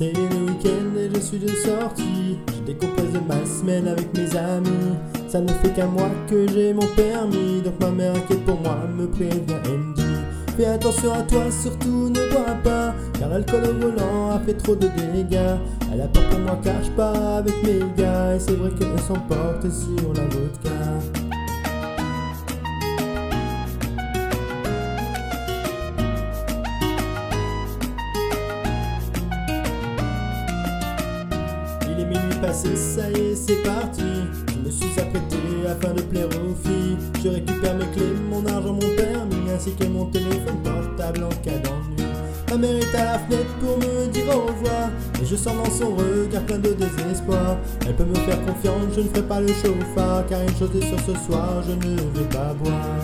C'est le week-end et je suis de sortie. Je décompose de ma semaine avec mes amis. Ça ne fait qu'un mois que j'ai mon permis. Donc ma mère inquiète pour moi me prévient. Dit Fais attention à toi, surtout ne bois pas. Car l'alcool au volant a fait trop de dégâts. Elle a peur pour moi car je avec mes gars. Et c'est vrai qu'elle s'emporte sur la vodka. Ça y est, c'est parti. Je me suis apprêté afin de plaire aux filles. Je récupère mes clés, mon argent, mon permis, ainsi que mon téléphone portable en cas d'ennui. Ma mère est à la fenêtre pour me dire au revoir. Et je sens dans son regard plein de désespoir. Elle peut me faire confiance, je ne ferai pas le chauffard. Car une chose est sûre ce soir, je ne vais pas boire.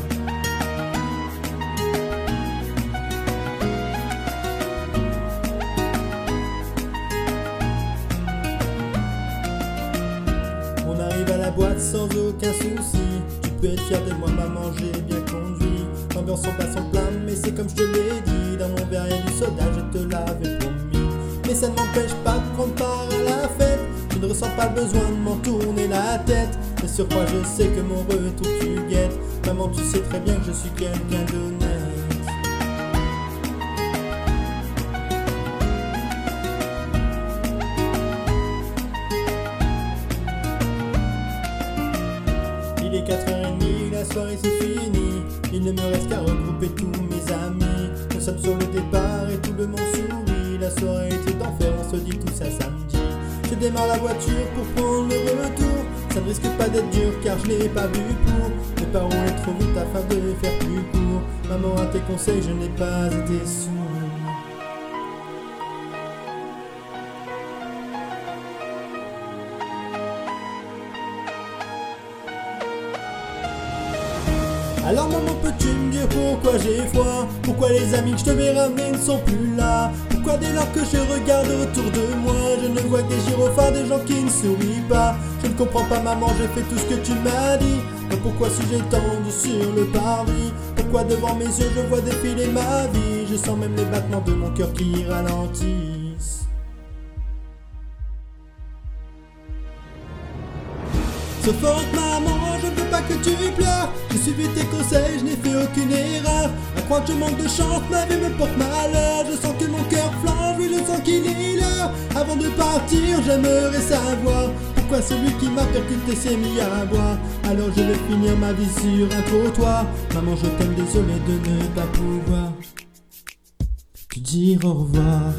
Boîte sans aucun souci. Tu peux être fier de moi, maman, j'ai bien conduit. L'ambiance en passe en plein, mais c'est comme je te l'ai dit. Dans mon verre, a du soda, je te l'avais promis. Mais ça ne m'empêche pas de prendre part à la fête. Je ne ressens pas le besoin de m'en tourner la tête. Mais sur quoi je sais que mon retour tu guettes. Maman, tu sais très bien que je suis quelqu'un d'honnête. 4h30, la soirée c'est fini. Il ne me reste qu'à regrouper tous mes amis. Nous sommes sur le départ et tout le monde sourit. La soirée était d'enfer, on se dit tout ça samedi. Je démarre la voiture pour prendre le retour. Ça ne risque pas d'être dur car je n'ai pas vu pour. Mes parents est trop vite afin de faire plus court. Maman, à tes conseils, je n'ai pas été sourd. Alors maman peux-tu me dire pourquoi j'ai froid? Pourquoi les amis que je te vais ramener ne sont plus là? Pourquoi dès lors que je regarde autour de moi Je ne vois que des gyrophares, des gens qui ne sourient pas? Je ne comprends pas maman, j'ai fait tout ce que tu m'as dit. Mais pourquoi suis-je étendu sur le parvis? Pourquoi devant mes yeux je vois défiler ma vie? Je sens même les battements de mon cœur qui ralentissent. Fort maman, je ne veux pas que tu pleures. J'ai suivi tes conseils, je n'ai fait aucune erreur. À croire que je manque de chance, ma vie me porte malheur. Je sens que mon cœur flanche, oui, je sens qu'il est l'heure. Avant de partir, j'aimerais savoir pourquoi celui qui m'a percuté s'est mis à boire. Alors je vais finir ma vie sur un trottoir. Maman, je t'aime, désolé de ne pas pouvoir te dire au revoir.